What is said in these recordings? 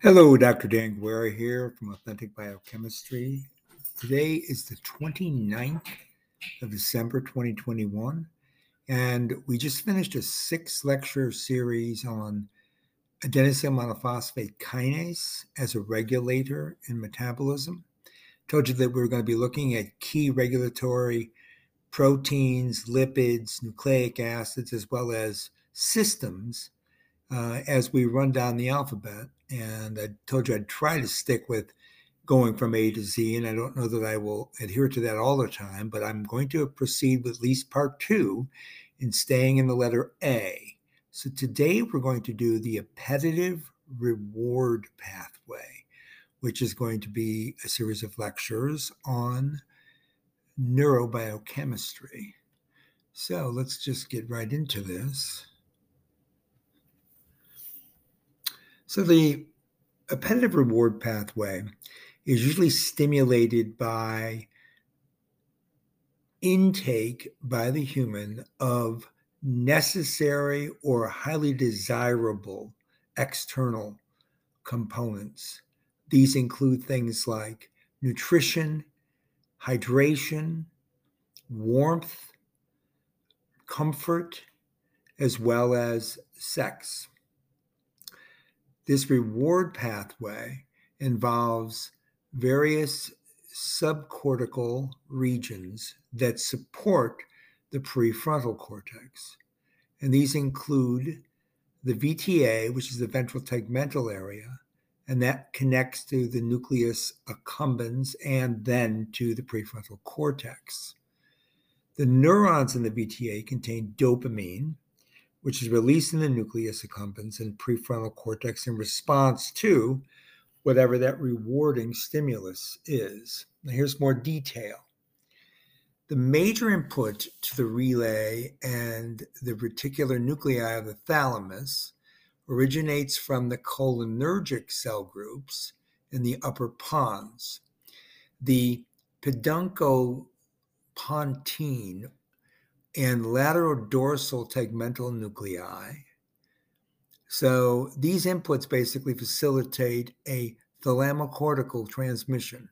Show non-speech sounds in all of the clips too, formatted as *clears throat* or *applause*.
Hello, Dr. Dan Guerra here from Authentic Biochemistry. Today is the 29th of December 2021, and we just finished a six lecture series on adenosine monophosphate kinase as a regulator in metabolism. Told you that we were going to be looking at key regulatory proteins, lipids, nucleic acids, as well as systems uh, as we run down the alphabet. And I told you I'd try to stick with going from A to Z, and I don't know that I will adhere to that all the time, but I'm going to proceed with at least part two in staying in the letter A. So today we're going to do the appetitive reward pathway, which is going to be a series of lectures on neurobiochemistry. So let's just get right into this. So the appetitive reward pathway is usually stimulated by intake by the human of necessary or highly desirable external components. These include things like nutrition, hydration, warmth, comfort, as well as sex. This reward pathway involves various subcortical regions that support the prefrontal cortex. And these include the VTA, which is the ventral tegmental area, and that connects to the nucleus accumbens and then to the prefrontal cortex. The neurons in the VTA contain dopamine, which is released in the nucleus accumbens and prefrontal cortex in response to whatever that rewarding stimulus is. Now, here's more detail. The major input to the relay and the reticular nuclei of the thalamus originates from the cholinergic cell groups in the upper pons. The pedunculopontine and lateral dorsal tegmental nuclei. So these inputs basically facilitate a thalamocortical transmission.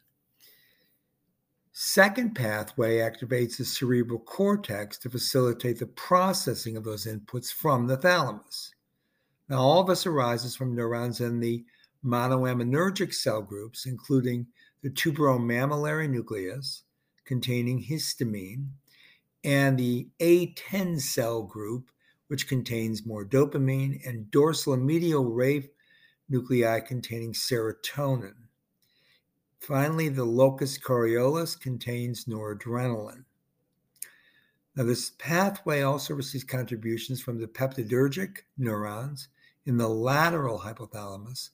Second pathway activates the cerebral cortex to facilitate the processing of those inputs from the thalamus. Now, all of this arises from neurons in the monoaminergic cell groups, including the tuberomammillary nucleus containing histamine and the A10 cell group, which contains more dopamine, and dorsal and medial raphe nuclei containing serotonin. Finally, the locus coeruleus contains noradrenaline. Now, this pathway also receives contributions from the peptidergic neurons in the lateral hypothalamus,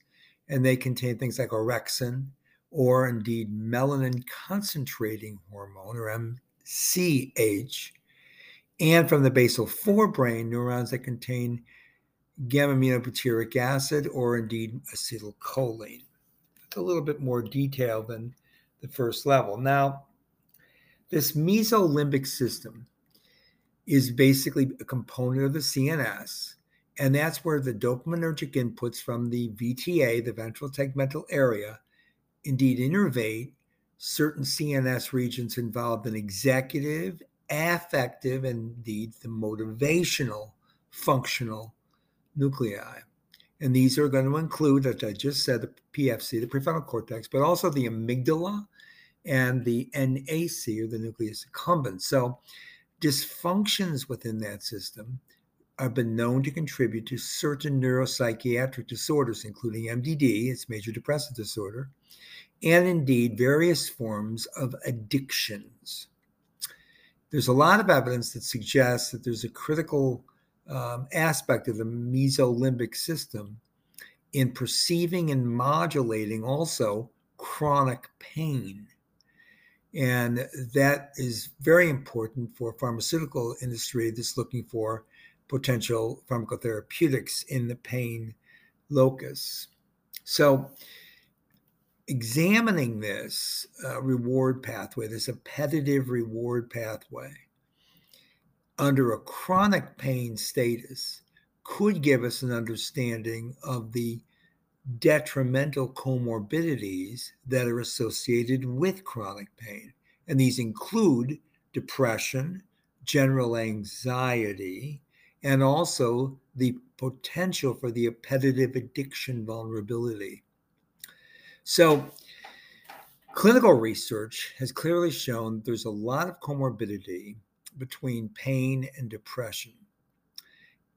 and they contain things like orexin or indeed melanin concentrating hormone or CH, and from the basal forebrain neurons that contain gamma aminobutyric acid or indeed acetylcholine. It's a little bit more detailed than the first level. Now, this mesolimbic system is basically a component of the CNS, and that's where the dopaminergic inputs from the VTA, the ventral tegmental area, indeed innervate certain CNS regions involved in executive, affective, and indeed the motivational functional nuclei. And these are going to include, as I just said, the PFC, the prefrontal cortex, but also the amygdala and the NAC, or the nucleus accumbens. So, dysfunctions within that system have been known to contribute to certain neuropsychiatric disorders, including MDD, it's major depressive disorder, and indeed various forms of addictions. There's a lot of evidence that suggests that there's a critical um, aspect of the mesolimbic system in perceiving and modulating also chronic pain. And that is very important for pharmaceutical industry that's looking for potential pharmacotherapeutics in the pain locus. So examining this uh, reward pathway, this appetitive reward pathway, under a chronic pain status could give us an understanding of the detrimental comorbidities that are associated with chronic pain. And these include depression, general anxiety, and also the potential for the appetitive addiction vulnerability. So, clinical research has clearly shown there's a lot of comorbidity between pain and depression.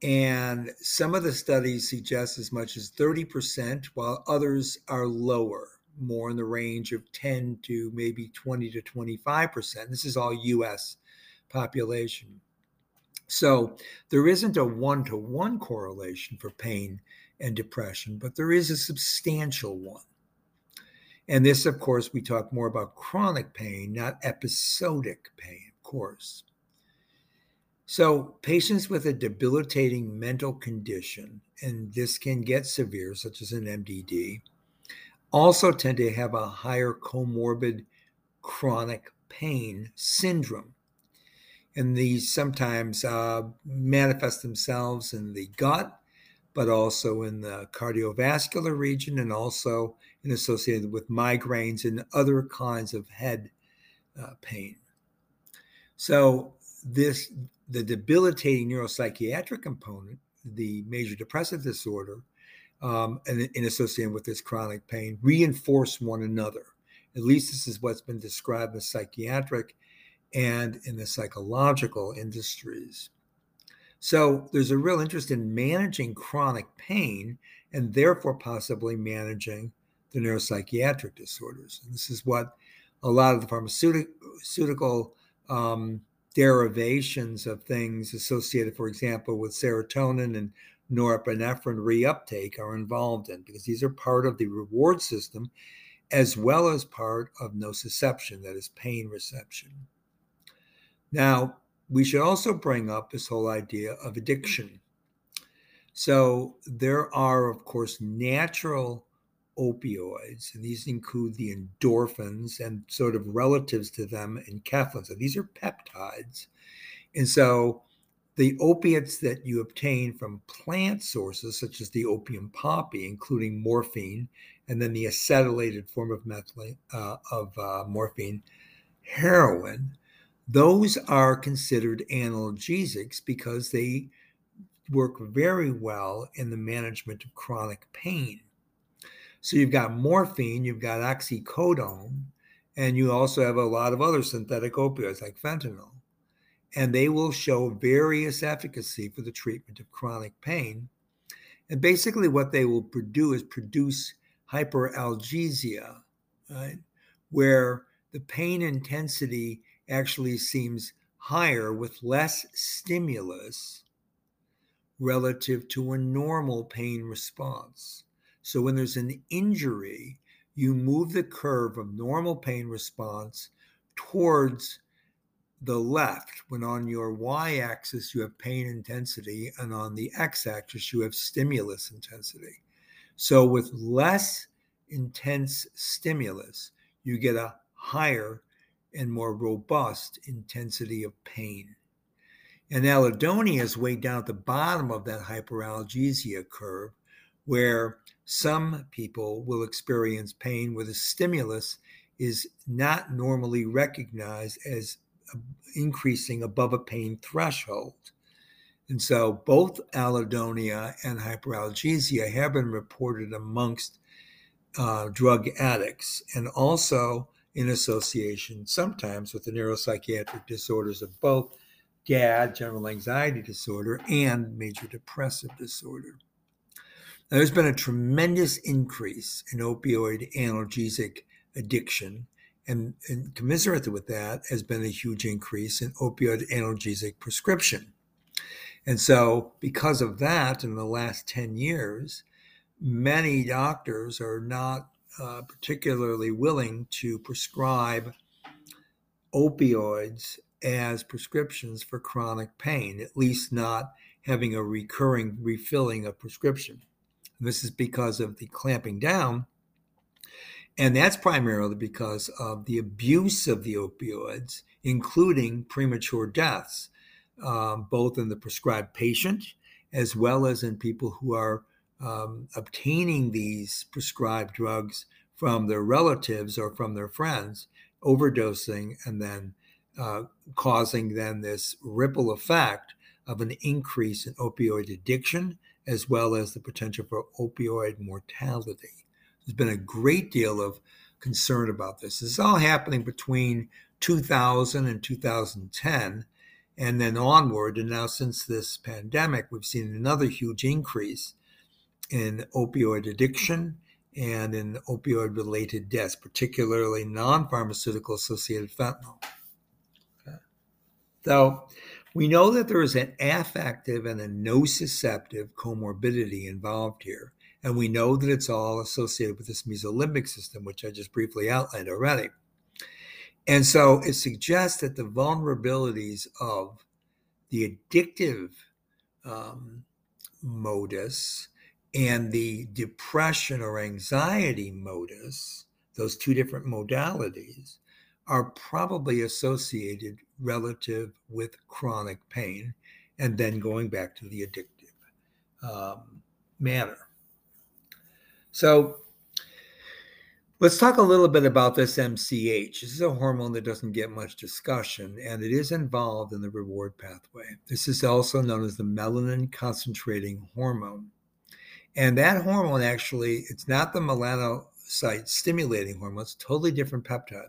And some of the studies suggest as much as 30%, while others are lower, more in the range of 10 to maybe 20 to 25%. This is all US population. So there isn't a one to one correlation for pain and depression, but there is a substantial one. And this, of course, we talk more about chronic pain, not episodic pain, of course. So, patients with a debilitating mental condition, and this can get severe, such as an MDD, also tend to have a higher comorbid chronic pain syndrome. And these sometimes uh, manifest themselves in the gut, but also in the cardiovascular region and also in associated with migraines and other kinds of head uh, pain. So this the debilitating neuropsychiatric component, the major depressive disorder, um, and in associating with this chronic pain, reinforce one another. At least this is what's been described in psychiatric and in the psychological industries. So there's a real interest in managing chronic pain and therefore possibly managing the neuropsychiatric disorders. And this is what a lot of the pharmaceutical um, derivations of things associated, for example, with serotonin and norepinephrine reuptake are involved in because these are part of the reward system as well as part of nociception, that is pain reception. Now, we should also bring up this whole idea of addiction. So, there are, of course, natural opioids, and these include the endorphins and sort of relatives to them enkephalins. So these are peptides. And so the opiates that you obtain from plant sources, such as the opium poppy, including morphine, and then the acetylated form of uh, of uh, morphine, heroin, those are considered analgesics because they work very well in the management of chronic pain. So you've got morphine, you've got oxycodone, and you also have a lot of other synthetic opioids like fentanyl. And they will show various efficacy for the treatment of chronic pain. And basically, what they will produce is produce hyperalgesia, right? Where the pain intensity actually seems higher with less stimulus relative to a normal pain response. So when there's an injury, you move the curve of normal pain response towards the left when on your y axis you have pain intensity and on the x axis you have stimulus intensity. So with less intense stimulus, you get a higher and more robust intensity of pain. And allodynia is way down at the bottom of that hyperalgesia curve, where some people will experience pain where the stimulus is not normally recognized as increasing above a pain threshold. And so both allodynia and hyperalgesia have been reported amongst uh, drug addicts and also in association sometimes with the neuropsychiatric disorders of both GAD, general anxiety disorder, and major depressive disorder. There's been a tremendous increase in opioid analgesic addiction, and, and commensurate with that has been a huge increase in opioid analgesic prescription. And so, because of that, in the last 10 years, many doctors are not uh, particularly willing to prescribe opioids as prescriptions for chronic pain, at least not having a recurring refilling of prescription. This is because of the clamping down. And that's primarily because of the abuse of the opioids, including premature deaths, um, both in the prescribed patient as well as in people who are um, obtaining these prescribed drugs from their relatives or from their friends, overdosing, and then uh, causing then this ripple effect of an increase in opioid addiction as well as the potential for opioid mortality. There's been a great deal of concern about this. This is all happening between 2000 and 2010 and then onward. And now, since this pandemic, we've seen another huge increase in opioid addiction and in opioid related deaths, particularly non pharmaceutical associated fentanyl. Okay. So, we know that there is an affective and a nociceptive comorbidity involved here. And we know that it's all associated with this mesolimbic system, which I just briefly outlined already. And so it suggests that the vulnerabilities of the addictive um, modus and the depression or anxiety modus, those two different modalities, are probably associated relative with chronic pain and then going back to the addictive um, manner. So let's talk a little bit about this MCH. This is a hormone that doesn't get much discussion and it is involved in the reward pathway. This is also known as the melanin concentrating hormone. And that hormone actually, it's not the melanocyte stimulating hormone, it's totally different peptide.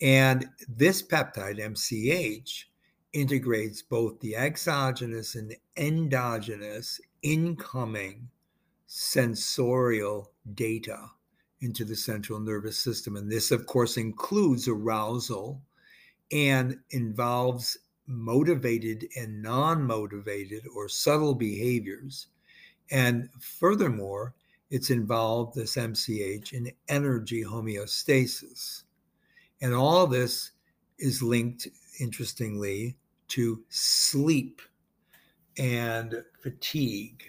And this peptide, MCH, integrates both the exogenous and endogenous incoming sensorial data into the central nervous system. And this, of course, includes arousal and involves motivated and non motivated or subtle behaviors and furthermore, it's involved, this MCH, in energy homeostasis. And all this is linked, interestingly, to sleep and fatigue.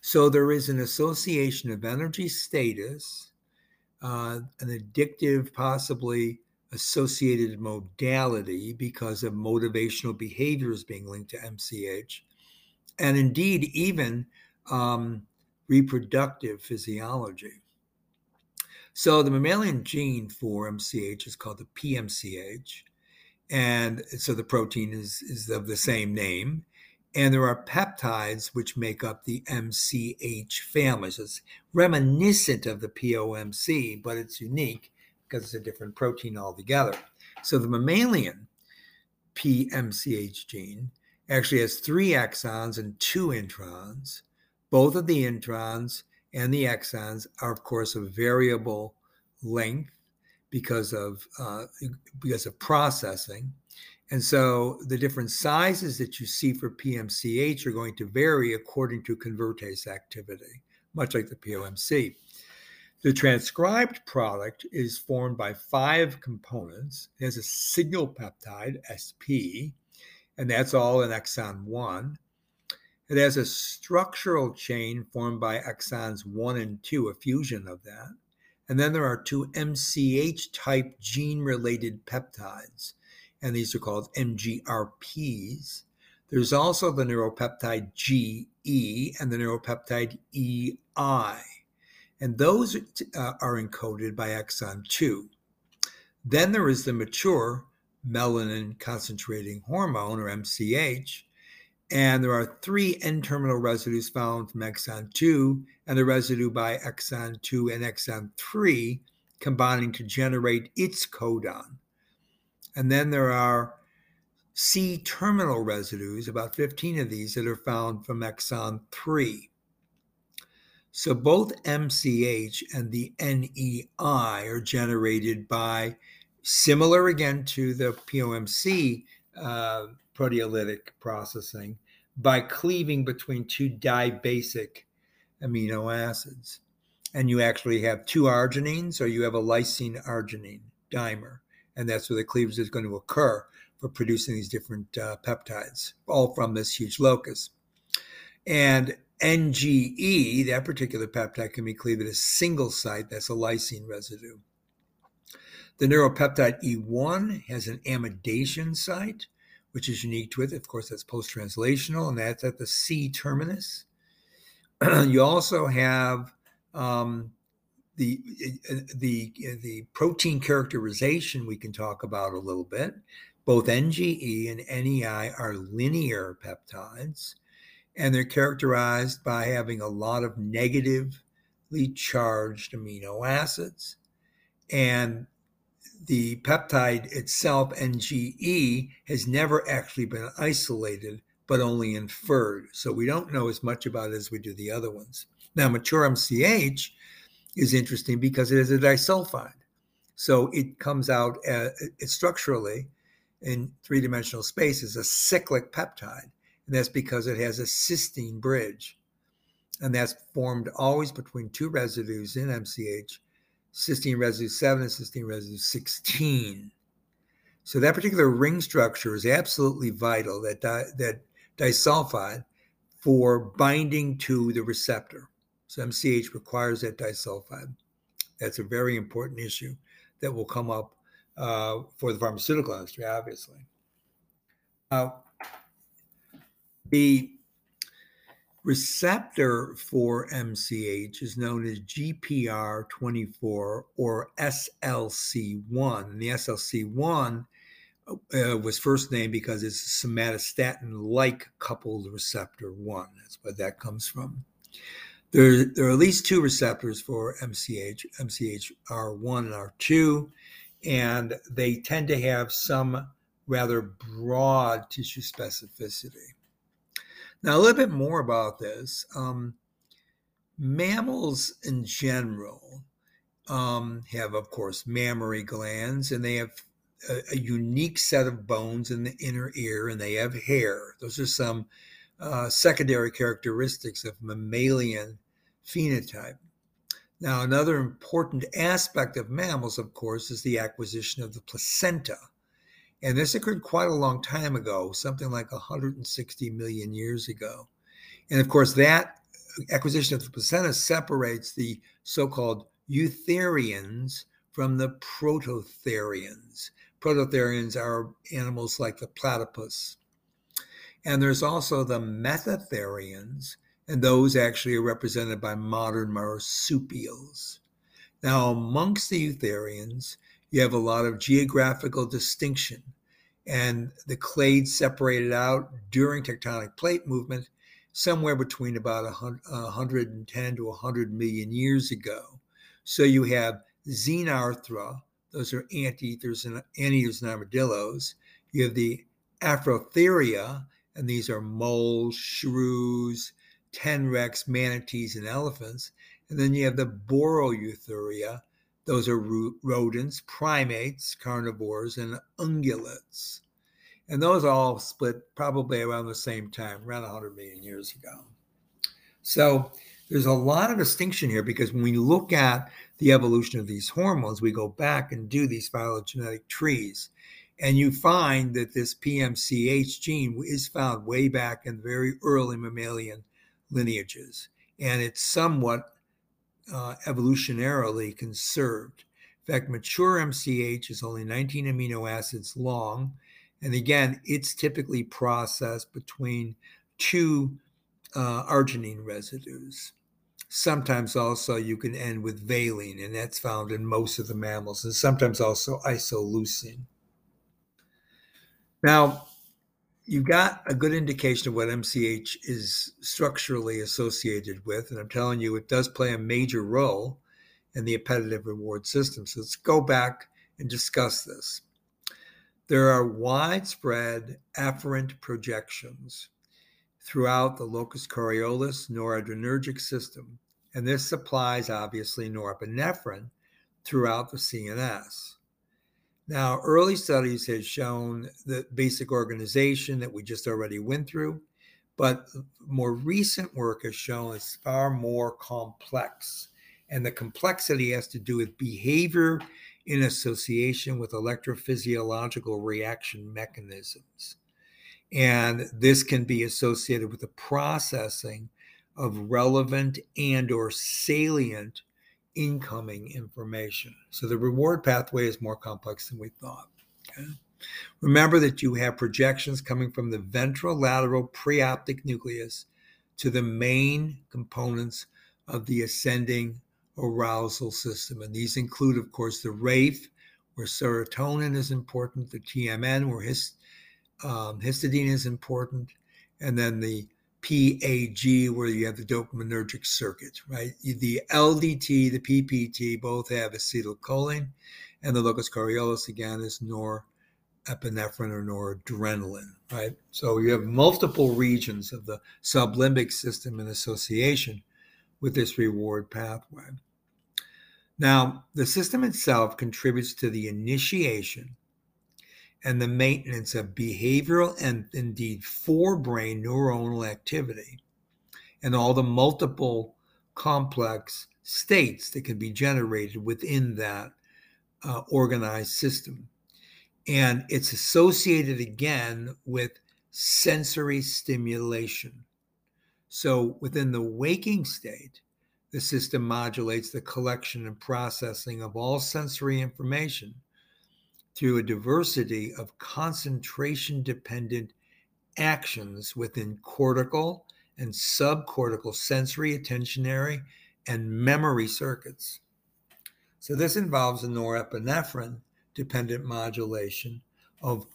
So there is an association of energy status, uh, an addictive, possibly associated modality because of motivational behaviors being linked to MCH, and indeed, even um, reproductive physiology. So the mammalian gene for MCH is called the PMCH. And so the protein is, is of the same name. And there are peptides which make up the MCH family. So it's reminiscent of the POMC, but it's unique because it's a different protein altogether. So the mammalian PMCH gene actually has three exons and two introns. Both of the introns and the exons are, of course, of variable length because of uh, because of processing. And so the different sizes that you see for PMCH are going to vary according to convertase activity, much like the POMC. The transcribed product is formed by five components. It has a signal peptide, SP, and that's all in exon 1. It has a structural chain formed by exons 1 and 2, a fusion of that. And then there are two MCH type gene related peptides, and these are called MGRPs. There's also the neuropeptide GE and the neuropeptide EI, and those uh, are encoded by exon 2. Then there is the mature melanin concentrating hormone, or MCH, and there are three N terminal residues found from exon 2 and the residue by exon 2 and exon 3 combining to generate its codon. And then there are C terminal residues, about 15 of these, that are found from exon 3. So both MCH and the NEI are generated by, similar again to the POMC uh, proteolytic processing by cleaving between two dibasic amino acids. And you actually have two arginines or you have a lysine arginine dimer. And that's where the cleavage is going to occur for producing these different uh, peptides, all from this huge locus. And NGE, that particular peptide, can be cleaved at a single site, that's a lysine residue. The neuropeptide EI has an amidation site, which is unique to it. Of course, that's post translational, and that's at the C terminus. *clears throat* you also have um, the the the protein characterization we can talk about a little bit. Both NGE and NEI are linear peptides, and they're characterized by having a lot of negatively charged amino acids. And the peptide itself, NGE, has never actually been isolated, but only inferred. So we don't know as much about it as we do the other ones. Now, mature MCH is interesting because it is a disulfide. So it comes out uh, structurally in three dimensional space as a cyclic peptide. And that's because it has a cysteine bridge. And that's formed always between two residues in MCH cysteine residue 7 and cysteine residue 16. So that particular ring structure is absolutely vital, that, di- that disulfide, for binding to the receptor. So MCH requires that disulfide. That's a very important issue that will come up uh, for the pharmaceutical industry, obviously. Uh, the receptor for MCH is known as GPR24 or SLC1. The SLC1 uh, was first named because it's somatostatin like coupled receptor 1. That's where that comes from. There, there are at least two receptors for MCH, MCH R1 and R2, and they tend to have some rather broad tissue specificity. Now, a little bit more about this. Um, mammals in general um, have, of course, mammary glands, and they have a, a, unique set of bones in the inner ear, and they have hair. Those are some uh, secondary characteristics of mammalian phenotype. Now, another important aspect of mammals, of course, is the acquisition of the placenta. And this occurred quite a long time ago, something like 160 million years ago. And of course, that acquisition of the placenta separates the so called eutherians from the prototherians. Prototherians are animals like the platypus. And there's also the metatherians, and those actually are represented by modern marsupials. Now, amongst the eutherians, you have a lot of geographical distinction. And the clades separated out during tectonic plate movement somewhere between about 110 to 100 million years ago. So you have Xenarthra, those are anteaters and anteaters and armadillos. You have the Afrotheria, and these are moles, shrews, tenrecs, manatees, and elephants. And then you have the Boreoeutheria, those are rodents, primates, carnivores, and ungulates. And those all split probably around the same time, around 100 million years ago. So there's a lot of distinction here because when we look at the evolution of these hormones, we go back and do these phylogenetic trees. And you find that this PMCH gene is found way back in very early mammalian lineages. And it's somewhat uh, evolutionarily conserved. In fact, mature MCH is only 19 amino acids long. And again, it's typically processed between two uh, arginine residues. Sometimes also you can end with valine, and that's found in most of the mammals, and sometimes also isoleucine. Now, you've got a good indication of what MCH is structurally associated with. And I'm telling you, it does play a major role in the appetitive reward system. So let's go back and discuss this. There are widespread afferent projections throughout the locus coeruleus noradrenergic system, and this supplies obviously norepinephrine throughout the CNS. Now, early studies have shown the basic organization that we just already went through, but more recent work has shown it's far more complex. And the complexity has to do with behavior in association with electrophysiological reaction mechanisms. And this can be associated with the processing of relevant and or salient incoming information. So the reward pathway is more complex than we thought. Okay? Remember that you have projections coming from the ventrolateral preoptic nucleus to the main components of the ascending arousal system. And these include, of course, the raphe, where serotonin is important, the TMN, where hist, um, histidine is important, and then the PAG, where you have the dopaminergic circuit, right? The LDT, the PPT, both have acetylcholine, and the locus coeruleus, again, is norepinephrine or noradrenaline, right? So you have multiple regions of the sublimbic system in association with this reward pathway. Now, the system itself contributes to the initiation and the maintenance of behavioral and indeed forebrain neuronal activity and all the multiple complex states that can be generated within that uh, organized system. And it's associated again with sensory stimulation. So within the waking state, the system modulates the collection and processing of all sensory information through a diversity of concentration dependent actions within cortical and subcortical sensory, attentionary, and memory circuits. So, this involves a norepinephrine dependent modulation of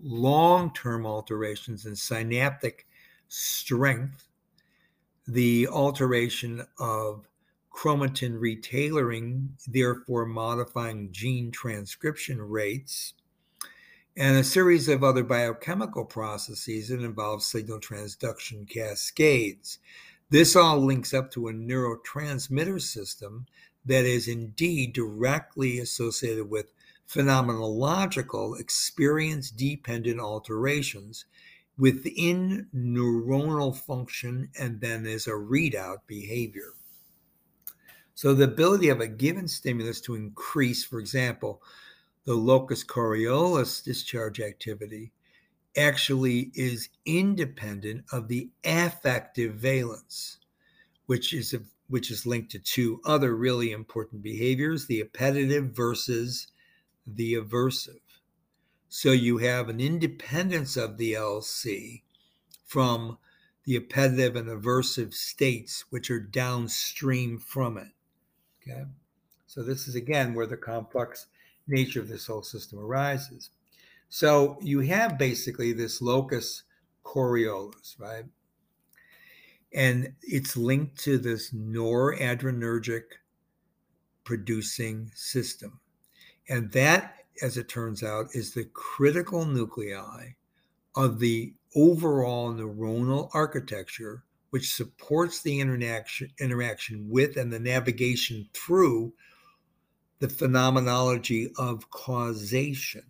long term alterations in synaptic strength the alteration of chromatin retailoring, therefore modifying gene transcription rates, and a series of other biochemical processes that involve signal transduction cascades. This all links up to a neurotransmitter system that is indeed directly associated with phenomenological experience dependent alterations within neuronal function and then as a readout behavior. So, the ability of a given stimulus to increase, for example, the locus coeruleus discharge activity actually is independent of the affective valence, which is a, which is linked to two other really important behaviors: the appetitive versus the aversive. So you have an independence of the LC from the appetitive and aversive states, which are downstream from it. Okay. So this is again where the complex nature of this whole system arises. So you have basically this locus coeruleus, right? And it's linked to this noradrenergic producing system. And that as it turns out, is the critical nuclei of the overall neuronal architecture, which supports the interaction, interaction with and the navigation through the phenomenology of causation,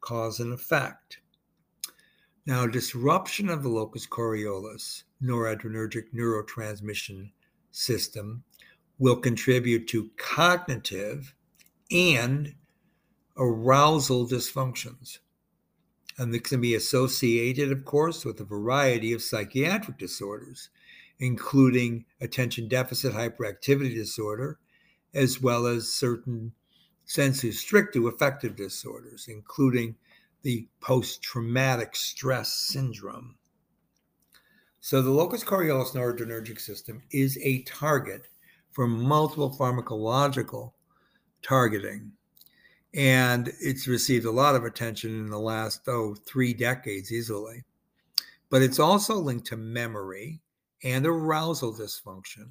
cause and effect. Now, disruption of the locus coeruleus noradrenergic neurotransmission system will contribute to cognitive and arousal dysfunctions. And this can be associated, of course, with a variety of psychiatric disorders, including attention deficit hyperactivity disorder, as well as certain sensu stricto affective disorders, including the post traumatic stress syndrome. So, the locus coeruleus noradrenergic system is a target for multiple pharmacological targeting and it's received a lot of attention in the last oh three decades easily but it's also linked to memory and arousal dysfunction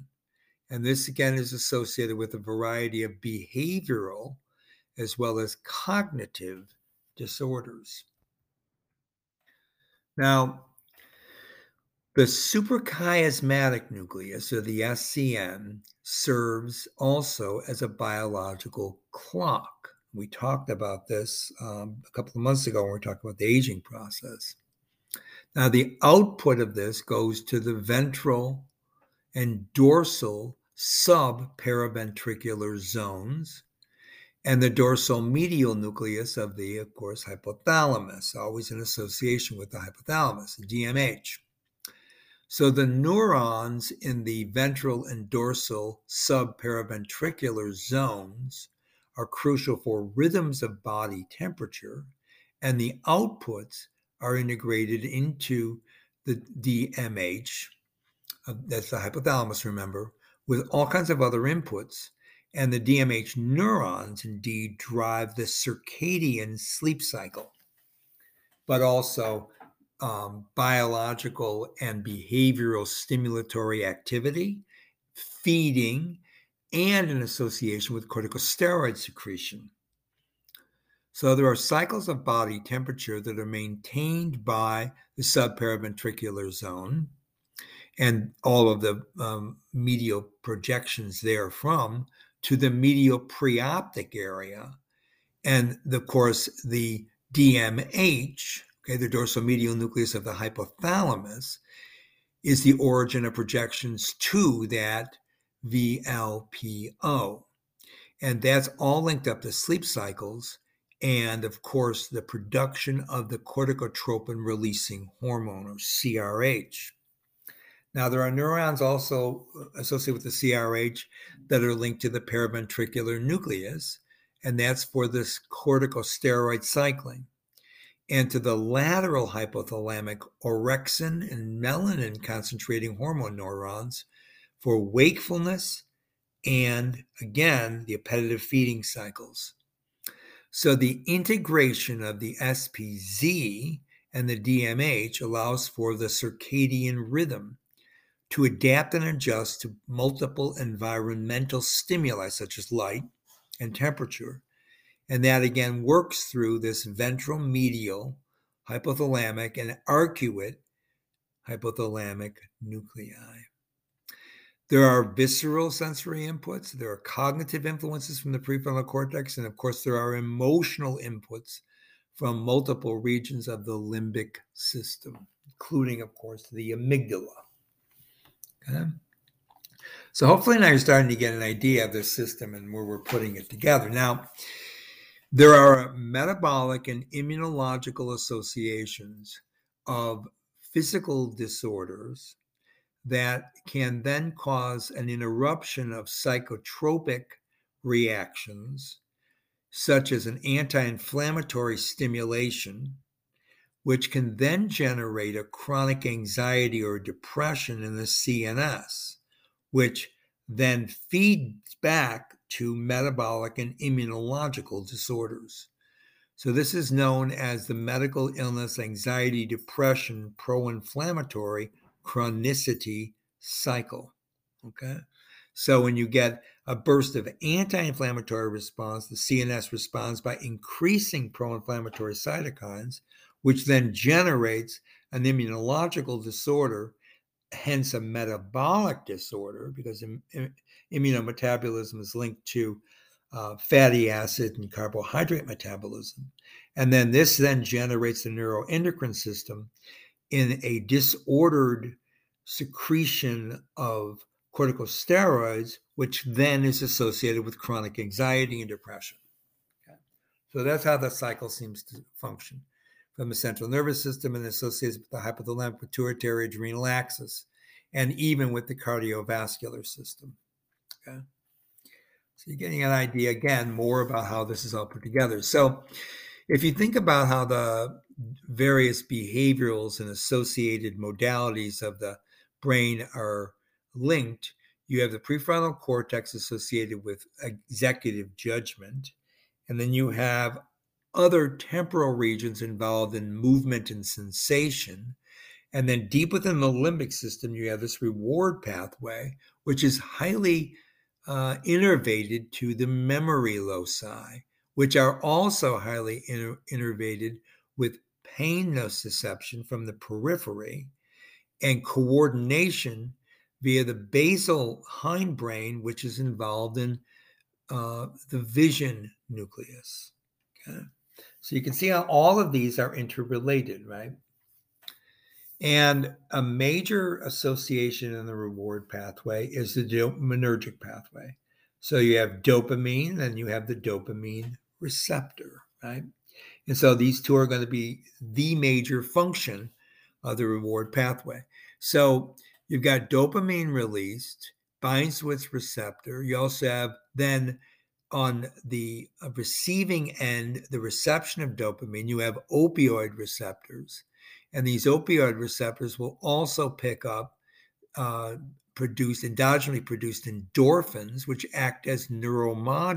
and this again is associated with a variety of behavioral as well as cognitive disorders now the suprachiasmatic nucleus or the scn serves also as a biological clock we talked about this um, a couple of months ago when we talked about the aging process. Now, the output of this goes to the ventral and dorsal subparaventricular zones and the dorsal medial nucleus of the, of course, hypothalamus, always in association with the hypothalamus, DMH. So the neurons in the ventral and dorsal subparaventricular zones are crucial for rhythms of body temperature, and the outputs are integrated into the DMH that's the hypothalamus, remember, with all kinds of other inputs. And the DMH neurons indeed drive the circadian sleep cycle, but also um, biological and behavioral stimulatory activity, feeding, and an association with corticosteroid secretion. So there are cycles of body temperature that are maintained by the subparaventricular zone and all of the um, medial projections therefrom to the medial preoptic area. And of course, the DMH, okay, the dorsal medial nucleus of the hypothalamus, is the origin of projections to that VLPO. And that's all linked up to sleep cycles and of course the production of the corticotropin releasing hormone or CRH. Now, there are neurons also uh, associated with the CRH that are linked to the paraventricular nucleus, and that's for this corticosteroid cycling. And to the lateral hypothalamic orexin and melanin concentrating hormone neurons for wakefulness and, again, the appetitive feeding cycles. So the integration of the SPZ and the DMH allows for the circadian rhythm to adapt and adjust to multiple environmental stimuli such as light and temperature. And that again works through this ventral medial hypothalamic and arcuate hypothalamic nuclei. There are visceral sensory inputs, there are cognitive influences from the prefrontal cortex, and of course, there are emotional inputs from multiple regions of the limbic system, including, of course, the amygdala. Okay? So, hopefully, now you're starting to get an idea of the system and where we're putting it together. Now, there are metabolic and immunological associations of physical disorders that can then cause an interruption of psychotropic reactions, such as an anti inflammatory stimulation, which can then generate a chronic anxiety or depression in the CNS, which then feeds back to metabolic and immunological disorders. So, this is known as the medical illness, anxiety, depression, pro inflammatory chronicity cycle. Okay. So when you get a burst of anti inflammatory response, the CNS responds by increasing pro inflammatory cytokines, which then generates an immunological disorder, hence a metabolic disorder, because Im- immunometabolism is linked to uh, fatty acid and carbohydrate metabolism. And then this then generates the neuroendocrine system in a disordered secretion of corticosteroids, which then is associated with chronic anxiety and depression. Okay. So that's how the cycle seems to function from the central nervous system and associated with the hypothalamic pituitary adrenal axis, and even with the cardiovascular system. Okay. So you're getting an idea again more about how this is all put together. So if you think about how the various behaviorals and associated modalities of the brain are linked, you have the prefrontal cortex associated with executive judgment, and then you have other temporal regions involved in movement and sensation. And then deep within the limbic system, you have this reward pathway, which is highly uh, innervated to the memory loci, which are also highly inner- innervated with pain nociception from the periphery and coordination via the basal hindbrain, which is involved in uh, the vision nucleus. Okay. So you can see how all of these are interrelated, right? And a major association in the reward pathway is the dopaminergic pathway. So you have dopamine and you have the dopamine receptor, right? And so these two are going to be the major function of the reward pathway. So you've got dopamine released, binds to its receptor. You also have then on the uh, receiving end, the reception of dopamine, you have opioid receptors. And these opioid receptors will also pick up uh, produced endogenously produced endorphins, which act as neuromodulators